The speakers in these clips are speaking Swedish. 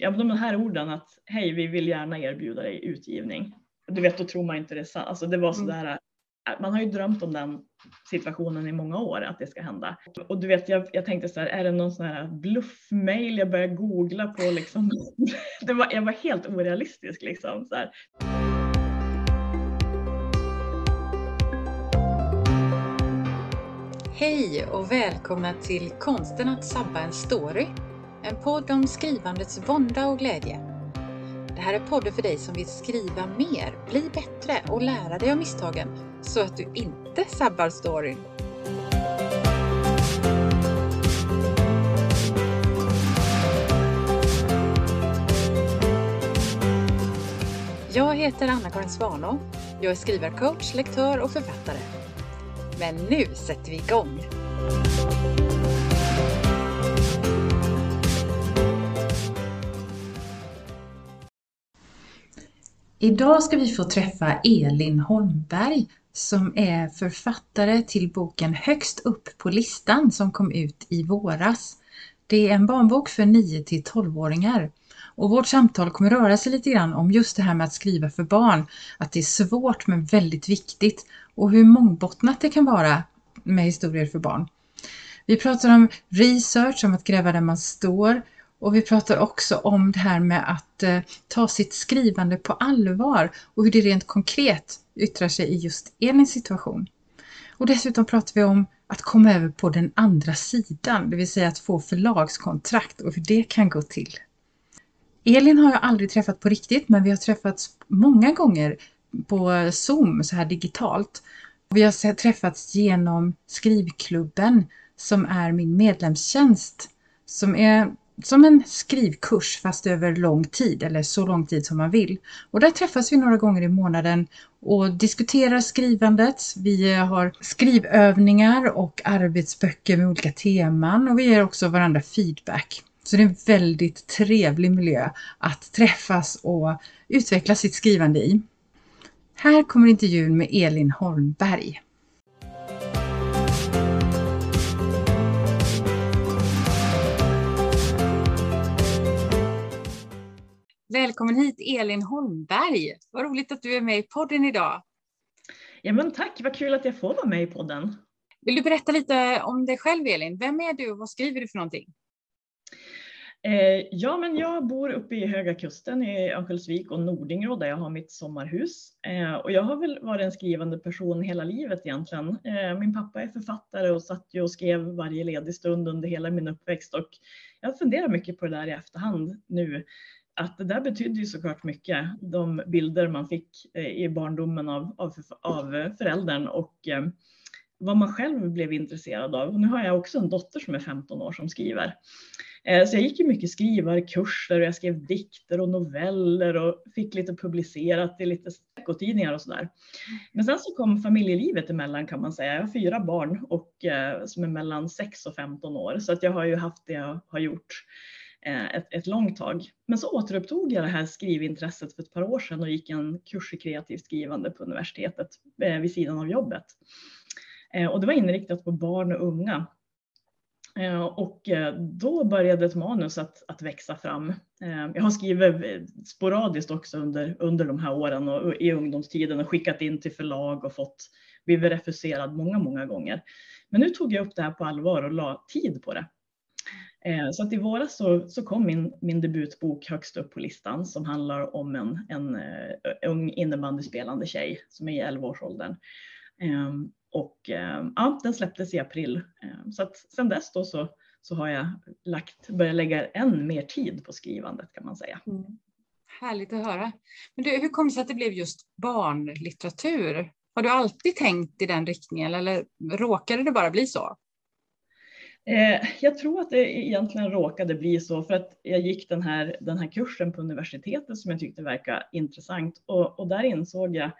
ja, de här orden att hej, vi vill gärna erbjuda dig utgivning. Du vet, då tror man inte det är sant. Alltså, det var sådär, mm. man har ju drömt om den situationen i många år att det ska hända. Och du vet, jag, jag tänkte så här, är det någon sån här bluffmail? Jag började googla på liksom. det var, jag var helt orealistisk liksom. Så här. Hej och välkomna till Konsten att sabba en story. En podd om skrivandets vånda och glädje. Det här är podden för dig som vill skriva mer, bli bättre och lära dig av misstagen så att du inte sabbar storyn. Jag heter Anna-Karin Svanå. Jag är skrivarcoach, lektör och författare. Men nu sätter vi igång! Idag ska vi få träffa Elin Holmberg som är författare till boken Högst upp på listan som kom ut i våras. Det är en barnbok för 9 till 12-åringar. Och vårt samtal kommer röra sig lite grann om just det här med att skriva för barn. Att det är svårt men väldigt viktigt och hur mångbottnat det kan vara med historier för barn. Vi pratar om research, om att gräva där man står och vi pratar också om det här med att eh, ta sitt skrivande på allvar och hur det rent konkret yttrar sig i just Elins situation. Och dessutom pratar vi om att komma över på den andra sidan, det vill säga att få förlagskontrakt och hur det kan gå till. Elin har jag aldrig träffat på riktigt men vi har träffats många gånger på Zoom så här digitalt. Vi har träffats genom Skrivklubben som är min medlemstjänst som är som en skrivkurs fast över lång tid eller så lång tid som man vill. Och där träffas vi några gånger i månaden och diskuterar skrivandet. Vi eh, har skrivövningar och arbetsböcker med olika teman och vi ger också varandra feedback. Så det är en väldigt trevlig miljö att träffas och utveckla sitt skrivande i. Här kommer intervjun med Elin Holmberg. Välkommen hit Elin Holmberg. Vad roligt att du är med i podden idag. Ja men tack, vad kul att jag får vara med i podden. Vill du berätta lite om dig själv Elin? Vem är du och vad skriver du för någonting? Eh, ja, men jag bor uppe i Höga Kusten i Örnsköldsvik och Nordingrå där jag har mitt sommarhus. Eh, och jag har väl varit en skrivande person hela livet egentligen. Eh, min pappa är författare och satt ju och skrev varje ledig stund under hela min uppväxt och jag funderar mycket på det där i efterhand nu. Att det där betydde ju såklart mycket, de bilder man fick eh, i barndomen av, av, av föräldern och eh, vad man själv blev intresserad av. Och nu har jag också en dotter som är 15 år som skriver. Eh, så jag gick ju mycket skrivarkurser och jag skrev dikter och noveller och fick lite publicerat i lite veckotidningar och sådär. Men sen så kom familjelivet emellan kan man säga. Jag har fyra barn och eh, som är mellan 6 och 15 år så att jag har ju haft det jag har gjort Eh, ett, ett långt tag. Men så återupptog jag det här skrivintresset för ett par år sedan och gick en kurs i kreativt skrivande på universitetet eh, vid sidan av jobbet. Eh, och det var inriktat på barn och unga och då började ett manus att, att växa fram. Jag har skrivit sporadiskt också under, under de här åren och i ungdomstiden och skickat in till förlag och fått blivit refuserad många, många gånger. Men nu tog jag upp det här på allvar och la tid på det. Eh, så att i våras så, så kom min, min debutbok högst upp på listan som handlar om en, en eh, ung innebandyspelande tjej som är i 11-årsåldern. Ehm, och ehm, ja, den släpptes i april. Ehm, så att sen dess då så, så har jag lagt, börjat lägga än mer tid på skrivandet kan man säga. Mm. Härligt att höra. Men du, hur kom det sig att det blev just barnlitteratur? Har du alltid tänkt i den riktningen eller råkade det bara bli så? Eh, jag tror att det egentligen råkade bli så för att jag gick den här, den här kursen på universitetet som jag tyckte verkade intressant och, och där insåg jag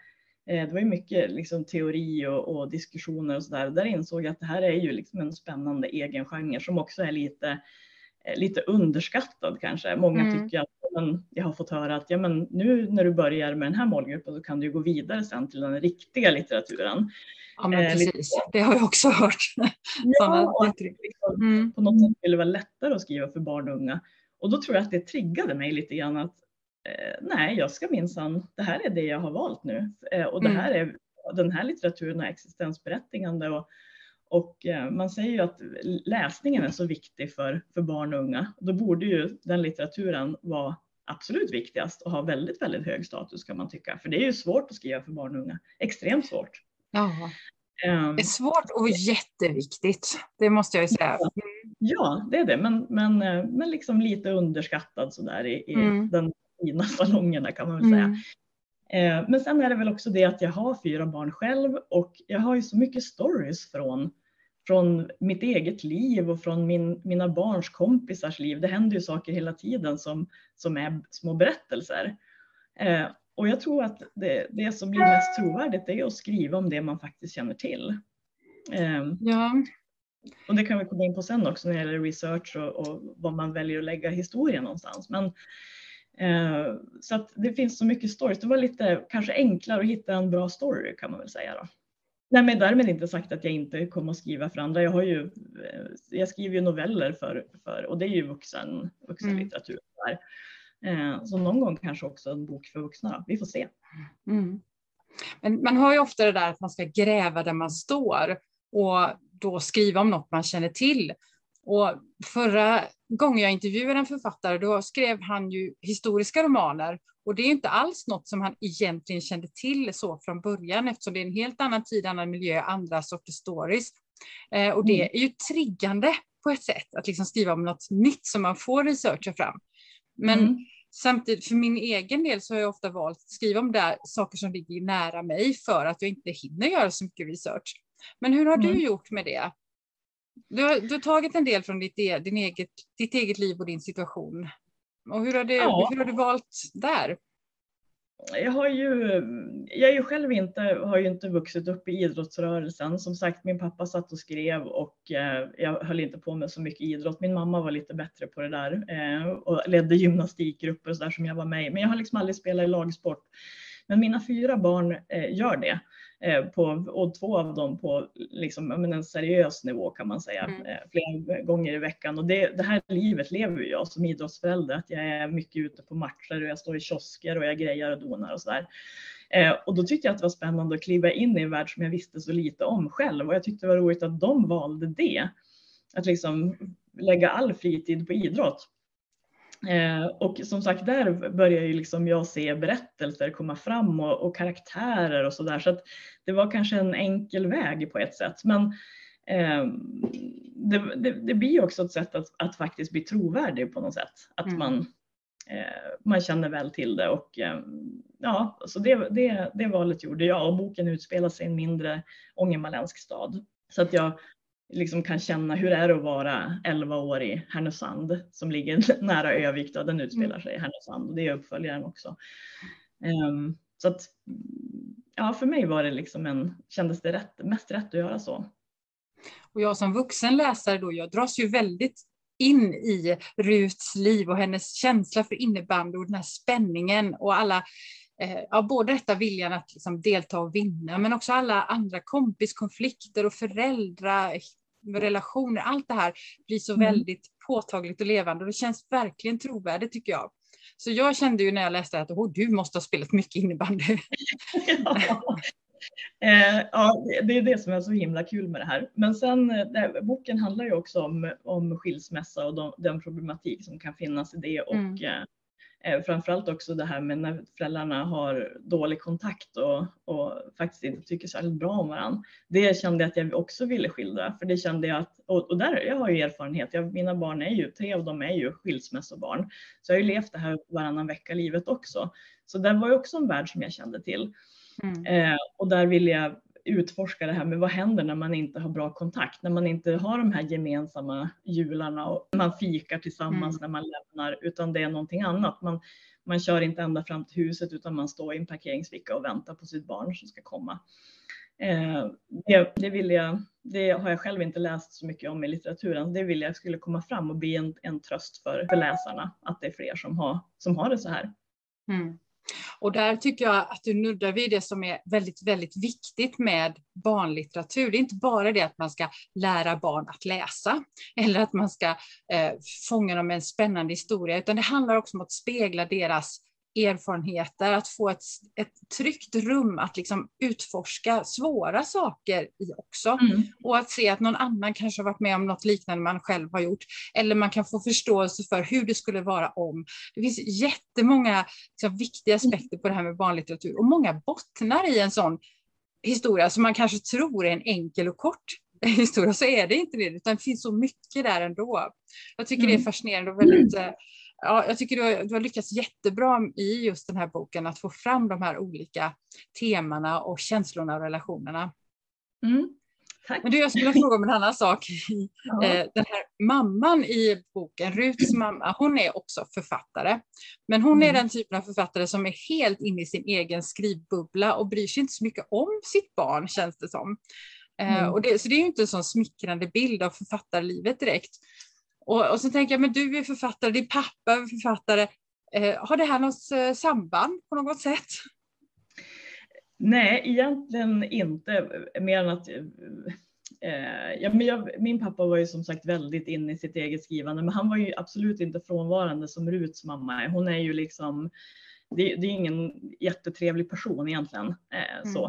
eh, det var ju mycket liksom teori och, och diskussioner och sådär. Där insåg jag att det här är ju liksom en spännande egen genre som också är lite, lite underskattad kanske. Många mm. tycker att men, jag har fått höra att ja, men nu när du börjar med den här målgruppen så kan du gå vidare sen till den riktiga litteraturen. Ja, men eh, precis. Eh, det har jag också hört. ja, och att liksom, mm. på något sätt skulle det vara lättare att skriva för barn och unga. Och då tror jag att det triggade mig lite grann att eh, nej, jag ska minsann, det här är det jag har valt nu. Eh, och det mm. här är, den här litteraturen är existensberättigande och, och eh, man säger ju att läsningen är så viktig för, för barn och unga. Då borde ju den litteraturen vara absolut viktigast och ha väldigt, väldigt hög status kan man tycka. För det är ju svårt att skriva för barn och unga. Extremt svårt. Ja. Um, det är svårt och jätteviktigt. Det måste jag ju säga. Ja, det är det. Men, men, eh, men liksom lite underskattad sådär i, i mm. den fina salongerna kan man väl säga. Mm. Eh, men sen är det väl också det att jag har fyra barn själv och jag har ju så mycket stories från från mitt eget liv och från min, mina barns kompisars liv. Det händer ju saker hela tiden som, som är små berättelser. Eh, och jag tror att det, det som blir mest trovärdigt är att skriva om det man faktiskt känner till. Eh, ja. Och det kan vi komma in på sen också när det gäller research och, och var man väljer att lägga historien någonstans. Men, eh, så att det finns så mycket stories. Det var lite kanske enklare att hitta en bra story kan man väl säga då. Nej, men därmed inte sagt att jag inte kommer att skriva för andra. Jag, har ju, eh, jag skriver ju noveller för, för och det är ju vuxen, vuxenlitteratur. Mm. Eh, så någon gång kanske också en bok för vuxna. Vi får se. Mm. Men man hör ju ofta det där att man ska gräva där man står och då skriva om något man känner till. Och förra gången jag intervjuade en författare, då skrev han ju historiska romaner. Och det är inte alls något som han egentligen kände till så från början, eftersom det är en helt annan tid, annan miljö, andra sorters stories. Eh, och det mm. är ju triggande på ett sätt, att liksom skriva om något nytt som man får researcha fram. Men mm. samtidigt, för min egen del så har jag ofta valt att skriva om där saker som ligger nära mig för att jag inte hinner göra så mycket research. Men hur har mm. du gjort med det? Du har, du har tagit en del från ditt, e, din eget, ditt eget liv och din situation. Och hur har, det, ja. hur har du valt där? Jag har ju, jag är ju själv inte, har ju inte vuxit upp i idrottsrörelsen. Som sagt, min pappa satt och skrev och eh, jag höll inte på med så mycket idrott. Min mamma var lite bättre på det där eh, och ledde gymnastikgrupper och så där som jag var med i. Men jag har liksom aldrig spelat i lagsport. Men mina fyra barn eh, gör det. Eh, på, och två av dem på liksom, en seriös nivå kan man säga, mm. Eh, flera gånger i veckan. Och det, det, här livet lever jag som idrottsförälder, att jag är mycket ute på matcher och jag står i kiosker och jag grejar och donar och sådär. Eh, och då tyckte jag att det var spännande att kliva in i en värld som jag visste så lite om själv och jag tyckte det var roligt att de valde det. Att liksom lägga all fritid på idrott. Eh, och som sagt, där börjar ju liksom jag se berättelser komma fram och, och karaktärer och sådär. Så att det var kanske en enkel väg på ett sätt. Men eh, det, det, det, blir också ett sätt att, att, faktiskt bli trovärdig på något sätt. Att mm. man, eh, man känner väl till det. Och, eh, ja, så det, det, det valet gjorde jag och boken utspelar sig i en mindre ångermanländsk stad. Så att jag liksom kan känna hur det är att vara 11 år i Härnösand som ligger nära Övik. Då. Den utspelar mm. sig i Härnösand och det är uppföljaren också. Um, så att, ja, för mig var det liksom en, kändes det rätt, mest rätt att göra så. Och jag som vuxen läsare då, jag dras ju väldigt in i Ruts liv och hennes känsla för innebandy och den här spänningen och alla eh, ja, både detta viljan att liksom delta och vinna, men också alla andra kompiskonflikter och föräldrar, relationer, allt det här blir så mm. väldigt påtagligt och levande och det känns verkligen trovärdigt tycker jag. Så jag kände ju när jag läste att oh, du måste ha spelat mycket innebandy. ja. Eh, ja, det är det som är så himla kul med det här. Men sen, eh, det, boken handlar ju också om, om skilsmässa och de, den problematik som kan finnas i det och mm. Eh, framförallt också det här med när föräldrarna har dålig kontakt och, och faktiskt inte tycker väldigt bra om varandra. Det kände jag att jag också ville skildra, för det kände jag att, och, och där, jag har ju erfarenhet, jag, mina barn är ju, tre av dem är ju skilsmässobarn, så jag har ju levt det här varannan vecka livet också. Så det var ju också en värld som jag kände till. Mm. Eh, och där ville jag utforska det här med vad händer när man inte har bra kontakt, när man inte har de här gemensamma jularna och man fikar tillsammans mm. när man lämnar, utan det är någonting annat. Man, man kör inte ända fram till huset utan man står i en parkeringsficka och väntar på sitt barn som ska komma. Eh, det, det, vill jag, det har jag själv inte läst så mycket om i litteraturen. Det vill jag skulle komma fram och bli en, en tröst för, för läsarna, att det är fler som har, som har det så här. Mm. Och där tycker jag att du nuddar vid det som är väldigt, väldigt viktigt med barnlitteratur. Det är inte bara det att man ska lära barn att läsa eller att man ska eh, fånga dem med en spännande historia, utan det handlar också om att spegla deras erfarenheter, att få ett, ett tryggt rum att liksom utforska svåra saker i också. Mm. Och att se att någon annan kanske har varit med om något liknande man själv har gjort. Eller man kan få förståelse för hur det skulle vara om. Det finns jättemånga liksom, viktiga aspekter på det här med barnlitteratur och många bottnar i en sån historia som man kanske tror är en enkel och kort historia, så är det inte det, utan det finns så mycket där ändå. Jag tycker mm. det är mm. fascinerande och väldigt eh, ja, jag tycker du har, du har lyckats jättebra i just den här boken att få fram de här olika temana och känslorna och relationerna. Mm. Tack. Men du, jag skulle fråga om en annan sak. Ja. Eh, den här mamman i boken, Ruts mamma, hon är också författare. Men hon mm. är den typen av författare som är helt inne i sin egen skrivbubbla och bryr sig inte så mycket om sitt barn, känns det som. Eh, mm. Och det, så det är ju inte en sån smickrande bild av författarlivet direkt. Och, och så tänker jag, men du är författare, din pappa är författare. Eh, har det här något eh, samband på något sätt? Nej, egentligen inte, mer än att eh, ja, men jag, min pappa var ju som sagt väldigt inne i sitt eget skrivande, men han var ju absolut inte frånvarande som Ruts mamma. Hon är ju liksom det, det, är ingen jättetrevlig person egentligen. Eh, mm. så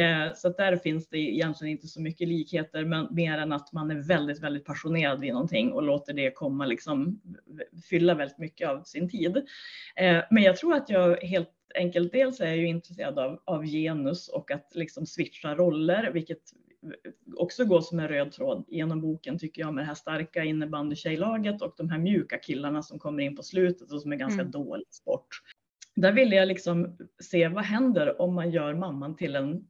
eh, så där finns det egentligen inte så mycket likheter, men mer än att man är väldigt, väldigt passionerad vid någonting och låter det komma liksom fylla väldigt mycket av sin tid. Eh, men jag tror att jag helt enkelt, dels är jag ju intresserad av, av genus och att liksom switcha roller, vilket också går som en röd tråd genom boken tycker jag med det här starka innebandykejlaget och de här mjuka killarna som kommer in på slutet och som är ganska mm. dålig sport där ville jag liksom se vad händer om man gör mamman till en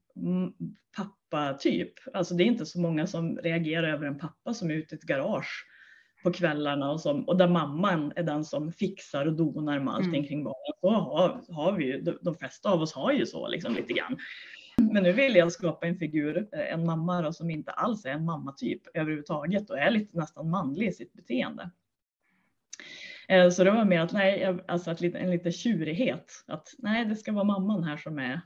pappa-typ. Alltså det är inte så många som reagerar över en pappa som är ute i ett garage på kvällarna och, som, och där mamman är den som fixar och donar med allting mm. kring barnen. Så har, har vi ju, de, de flesta av oss har ju så liksom lite grann. Men nu vill jag skapa en figur, en mamma då, som inte alls är en mammatyp överhuvudtaget och är lite nästan manlig i sitt beteende. Eh, så det var mer att nej, alltså att en liten tjurighet. Att nej, det ska vara mamman här som är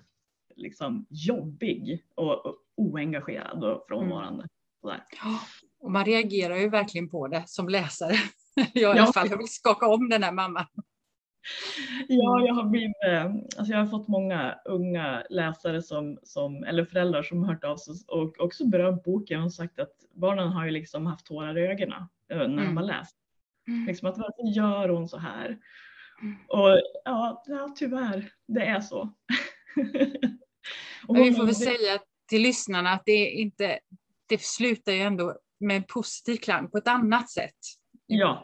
liksom jobbig och oengagerad och frånvarande. Mm. Och man reagerar ju verkligen på det som läsare. Jag i alla fall, jag vill skaka om den här mamman. Ja, jag har, blivit, eh, alltså jag har fått många unga läsare som, som, eller föräldrar som har hört av sig och också berömt boken och sagt att barnen har ju liksom haft tårar i ögonen eh, när mm. de har läst. Mm. Liksom att varför gör hon så här? Mm. Och ja, ja, tyvärr, det är så. och vi får väl säga till lyssnarna att det inte, det slutar ju ändå med en positiv klang på ett annat sätt. Ja,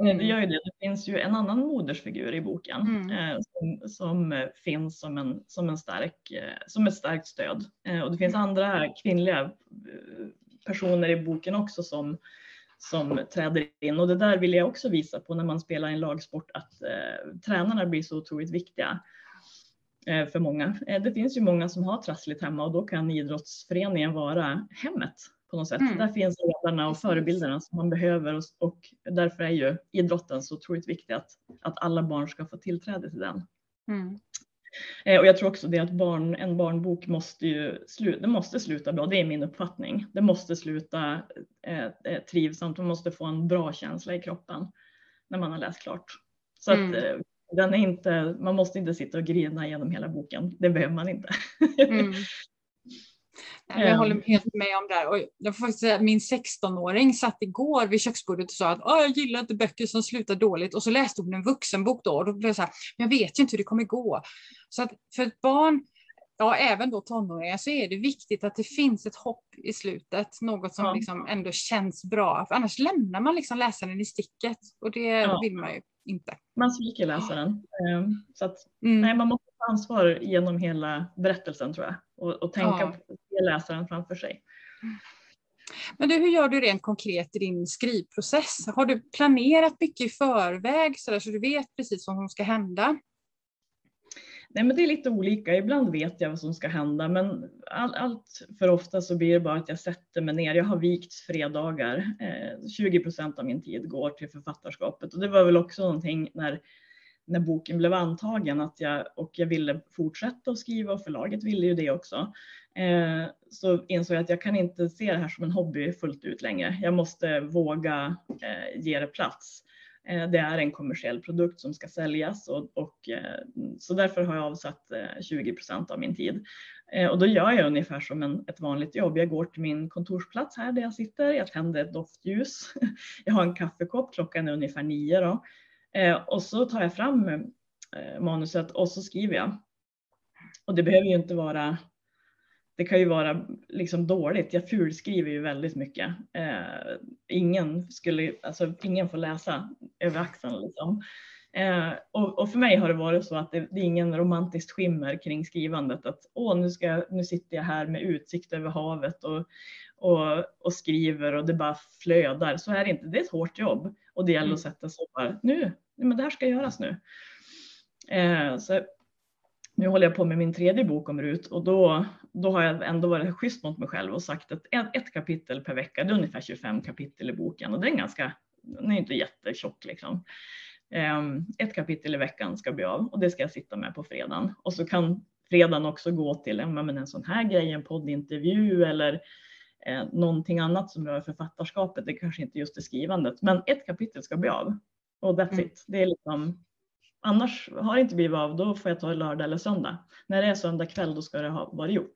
mm. det gör ju det. Det finns ju en annan modersfigur i boken mm. eh, som, som, finns som, en, som, en stark, eh, som ett starkt stöd. Eh, och det finns mm. andra kvinnliga eh, personer i boken också som som träder in. Och det där vill jag också visa på när man spelar en lagsport att eh, tränarna blir så otroligt viktiga eh, för många. Eh, det finns ju många som har trassligt hemma och då kan idrottsföreningen vara hemmet på något sätt. Mm. Där finns ledarna och förebilderna som man behöver och, och därför är ju idrotten så otroligt viktig att, att alla barn ska få tillträde till den. Mm. Eh, och jag tror också det att barn, en barnbok måste ju slu, det måste sluta bra, det är min uppfattning. Det måste sluta eh, eh, trivsamt, man måste få en bra känsla i kroppen när man har läst klart. Så mm. att eh, den är inte, man måste inte sitta och grina genom hela boken, det behöver man inte. Mm. Jag håller ehm. helt med om det här. Och jag får faktiskt säga, min 16-åring satt igår vid köksbordet och sa att jag gillar inte böcker som slutar dåligt. Och så läste hon en vuxenbok då och då blev det så här, jag vet ju inte hur det kommer gå. Så att för ett barn, ja även då tonåringar, så är det viktigt att det finns ett hopp i slutet. Något som ja. liksom ändå känns bra. För annars lämnar man liksom läsaren i sticket och det ja. vill man ju inte. Man sviker läsaren. Ehm, så att, mm. nej, man måste ta ansvar genom hela berättelsen tror jag och, och tänka ja. på läsaren framför sig. Men du, hur gör du rent konkret i din skrivprocess? Har du planerat mycket i förväg så, där, så du vet precis vad som ska hända? Nej, men det är lite olika. Ibland vet jag vad som ska hända, men all, allt för ofta så blir det bara att jag sätter mig ner. Jag har vikt fredagar. Eh, 20 procent av min tid går till författarskapet och det var väl också någonting när när boken blev antagen att jag, och jag ville fortsätta att skriva och förlaget ville ju det också. Eh, så insåg jag att jag kan inte se det här som en hobby fullt ut längre. Jag måste våga eh, ge det plats. Eh, det är en kommersiell produkt som ska säljas och, och eh, så därför har jag avsatt eh, 20 procent av min tid. Eh, och då gör jag ungefär som en, ett vanligt jobb. Jag går till min kontorsplats här där jag sitter. Jag tänder ett doftljus. Jag har en kaffekopp. Klockan är ungefär nio då. Eh, och så tar jag fram eh, manuset och så skriver jag. Och det behöver ju inte vara det kan ju vara liksom dåligt. Jag fulskriver ju väldigt mycket. Eh, ingen, skulle, alltså, ingen får läsa över axeln. Liksom. Eh, och, och, för mig har det varit så att det, det, är ingen romantiskt skimmer kring skrivandet. Att åh, nu, ska, nu sitter jag här med utsikt över havet och, och, och skriver och det bara flödar. Så är det inte. Det är ett hårt jobb och det gäller att mm. sätta sig och bara nu, men det här ska göras nu. Eh, så nu håller jag på med min tredje bok om RUT och då, då har jag ändå varit schysst mot mig själv och sagt att ett, kapitel per vecka, det är ungefär 25 kapitel i boken och den är ganska, den är inte jättetjock liksom. Um, ett kapitel i veckan ska bli av och det ska jag sitta med på fredagen och så kan fredagen också gå till en, en sån här grej, en poddintervju eller eh, någonting annat som rör författarskapet. Det kanske inte just är skrivandet, men ett kapitel ska bli av och that's mm. it. Det är liksom Annars har det inte blivit av, då får jag ta lördag eller söndag. När det är söndag kväll, då ska det ha varit gjort.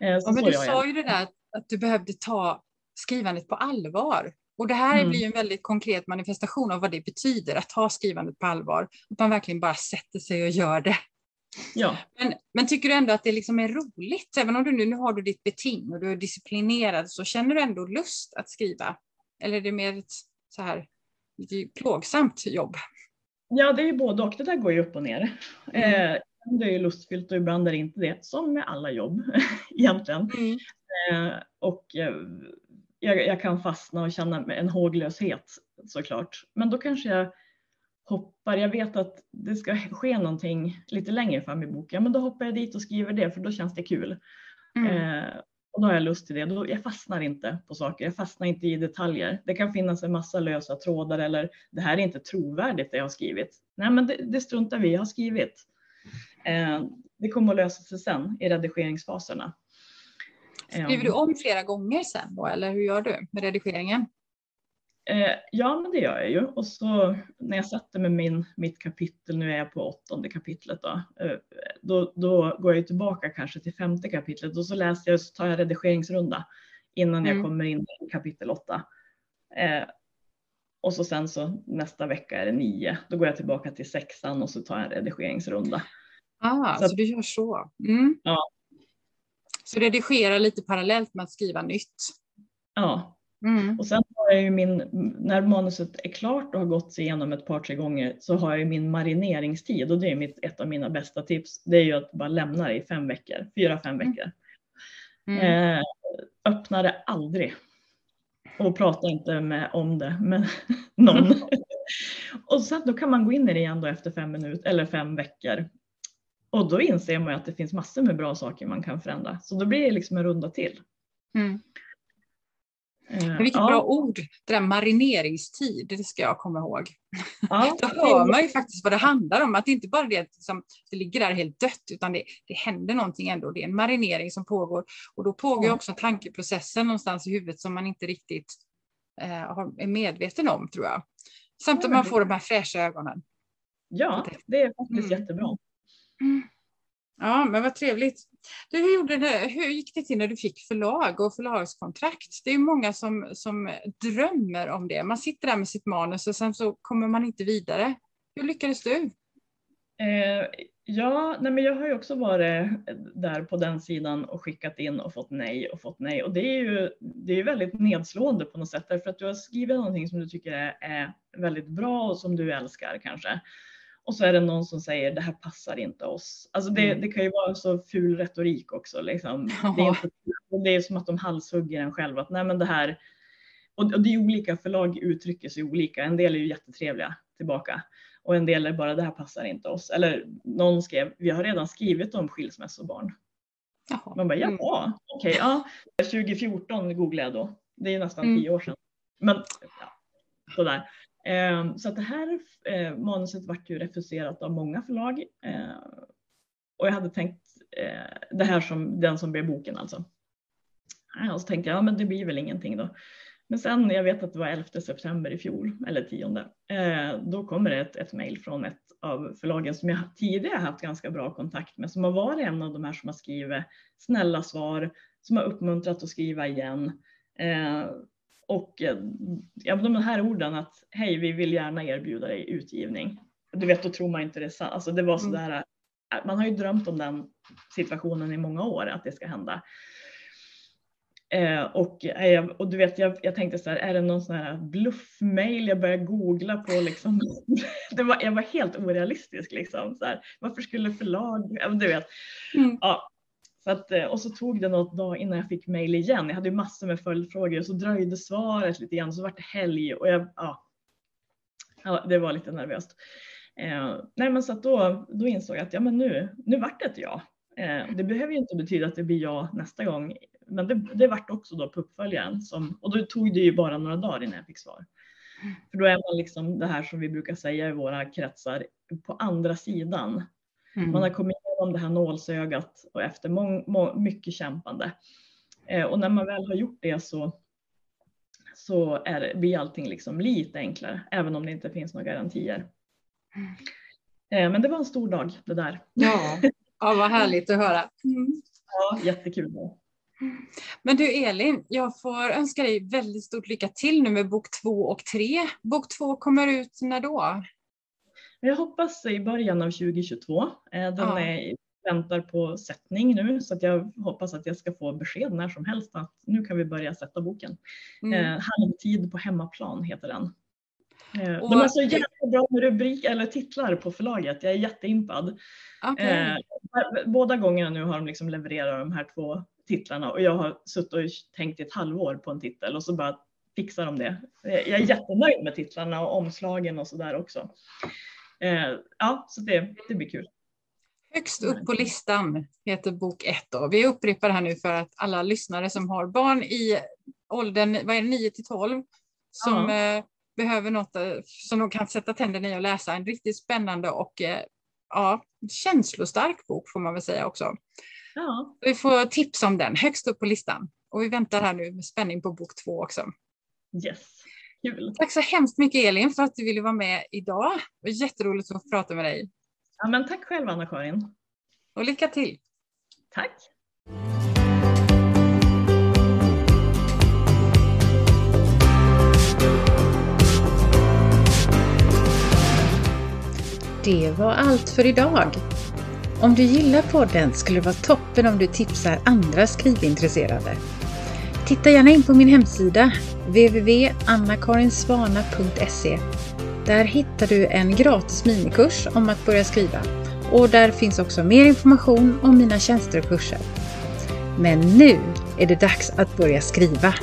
Eh, ja, men du sa ju det där att du behövde ta skrivandet på allvar. Och det här mm. blir en väldigt konkret manifestation av vad det betyder att ta skrivandet på allvar. Att man verkligen bara sätter sig och gör det. Ja. Men, men tycker du ändå att det liksom är roligt? Även om du nu, nu har du ditt beting och du är disciplinerad så känner du ändå lust att skriva? Eller är det mer ett så här lite plågsamt jobb? Ja, det är ju både och. Det där går ju upp och ner. Mm. Eh, det är ju lustfyllt och ibland är det inte det, som med alla jobb egentligen. Mm. Eh, och eh, jag, jag, kan fastna och känna en håglöshet såklart. Men då kanske jag hoppar, jag vet att det ska ske någonting lite längre fram i boken, men då hoppar jag dit och skriver det för då känns det kul. Mm. Eh, och då har jag lust till det. Då, jag fastnar inte på saker, jag fastnar inte i detaljer. Det kan finnas en massa lösa trådar eller det här är inte trovärdigt det jag har skrivit. Nej, men det, det struntar vi jag har skrivit. Eh, det kommer att lösa sig sen i redigeringsfaserna. Skriver du om flera gånger sen då, eller hur gör du med redigeringen? Eh, ja, men det gör jag ju. Och så när jag sätter med min, mitt kapitel, nu är jag på åttonde kapitlet då, eh, då, då går jag tillbaka kanske till femte kapitlet och så läser jag och så tar jag redigeringsrunda innan mm. jag kommer in i kapitel åtta. Eh, och så sen så nästa vecka är det nio. Då går jag tillbaka till sexan och så tar jag en redigeringsrunda. Ah, så, så du gör så? Mm. Ja. Så redigera lite parallellt med att skriva nytt? Ja. Mm. Och sen har jag ju min, när manuset är klart och har gått igenom ett par, tre gånger så har jag ju min marineringstid och det är mitt, ett av mina bästa tips. Det är ju att bara lämna det i fem veckor, fyra, fem mm. veckor. Mm. Eh, öppna det aldrig. Och prata inte med, om det med någon. och sen då kan man gå in i det igen då efter fem minuter eller fem veckor. Och då inser man att det finns massor med bra saker man kan förändra. Så då blir det liksom en runda till. Mm. Men vilket ja. bra ord, det där marineringstid, det ska jag komma ihåg. Ja. Då hör man ju faktiskt vad det handlar om, att det inte bara är det som det ligger där helt dött, utan det, det händer någonting ändå. Det är en marinering som pågår och då pågår ja. också tankeprocessen någonstans i huvudet som man inte riktigt eh, är medveten om, tror jag. Samt att man får de här fräscha ögonen. Ja, det är faktiskt mm. jättebra. Mm. Ja, men vad trevligt. Du, hur, gjorde det, hur gick det till när du fick förlag och förlagskontrakt? Det är många som, som drömmer om det. Man sitter där med sitt manus och sen så kommer man inte vidare. Hur lyckades du? Eh, ja, nej men jag har ju också varit där på den sidan och skickat in och fått nej och fått nej. Och det är ju det är väldigt nedslående på något sätt därför att du har skrivit någonting som du tycker är, är väldigt bra och som du älskar kanske. Och så är det någon som säger det här passar inte oss. Alltså det, mm. det kan ju vara så ful retorik också. Liksom. Det, är inte, det är som att de halshugger en själv. Att, nej men det här, och, det är olika, förlag uttrycker sig olika. En del är ju jättetrevliga tillbaka och en del är bara det här passar inte oss. Eller någon skrev, vi har redan skrivit om skilsmässobarn. Jaha. Man bara, mm. jaha, okej, okay, ja. 2014 googlade jag då. Det är nästan mm. tio år sedan. Men ja, sådär. Ehm, så att det här eh, manuset vart ju refuserat av många förlag. Eh, och jag hade tänkt eh, det här som den som blev boken alltså. Och så tänkte jag, ja men det blir väl ingenting då. Men sen, jag vet att det var 11 september i fjol, eller 10, då kommer det ett, ett mejl från ett av förlagen som jag tidigare haft ganska bra kontakt med, som har varit en av de här som har skrivit snälla svar, som har uppmuntrat att skriva igen. Eh, och eh, ja, de här orden att hej, vi vill gärna erbjuda dig utgivning. Du vet, då tror man inte det är sant. Alltså det var mm. sådär, mm. man har ju drömt om den situationen i många år, att det ska hända. Eh, och, eh, och du vet, jag, jag tänkte så här, är det någon sån här bluffmail? Jag började googla på liksom. det var, jag var helt orealistisk liksom. Så här, varför skulle förlag, du vet. Mm. Ja, så att, eh, och så tog det något dag innan jag fick mejl igen. Jag hade ju massor med följdfrågor och så dröjde svaret lite grann. Så vart det helg och jag, ja, ja det var lite nervöst. Eh, nej men så att då, då insåg jag att ja men nu, nu vart det ett ja. Eh, det behöver ju inte betyda att det blir ja nästa gång men det, det vart också då på uppföljaren som, och då tog det ju bara några dagar innan jag fick svar. För då är man liksom det här som vi brukar säga i våra kretsar på andra sidan. Mm. Man har kommit igenom det här nålsögat och efter mång, må, mycket kämpande. Eh, och när man väl har gjort det så, så är det, blir allting liksom lite enklare, även om det inte finns några garantier. Eh, men det var en stor dag det där. Ja, ja vad härligt att höra. Mm. Ja, jättekul. Men du Elin, jag får önska dig väldigt stort lycka till nu med bok två och tre. Bok två kommer ut när då? Jag hoppas i början av 2022. Eh, den ja. är, väntar på sättning nu så att jag hoppas att jag ska få besked när som helst att nu kan vi börja sätta boken. Mm. Eh, Halvtid på hemmaplan heter den. Eh, och, de har så jävla bra rubrik eller titlar på förlaget. Jag är jätteimpad. Okay. Eh, båda gångerna nu har de liksom levererat de här två titlarna och jag har suttit och tänkt i ett halvår på en titel och så bara fixar de det. Jag är jättenöjd med titlarna och omslagen och så där också. Eh, ja, så det, det blir kul. Högst upp på listan heter bok 1. Vi upprepar det här nu för att alla lyssnare som har barn i åldern vad är det, 9 till 12 som ja. eh, behöver något eh, som de kan sätta tänderna i och läsa. En riktigt spännande och ja, känslostark bok får man väl säga också. Ja. Vi får tips om den högst upp på listan. Och vi väntar här nu med spänning på bok två också. Yes, kul. Tack så hemskt mycket Elin för att du ville vara med idag. Det var jätteroligt att få prata med dig. Ja, men tack själv Anna-Karin. Och lycka till. Tack. Det var allt för idag. Om du gillar podden skulle det vara toppen om du tipsar andra skrivintresserade. Titta gärna in på min hemsida www.annakarinsvana.se. Där hittar du en gratis minikurs om att börja skriva och där finns också mer information om mina tjänster och kurser. Men nu är det dags att börja skriva!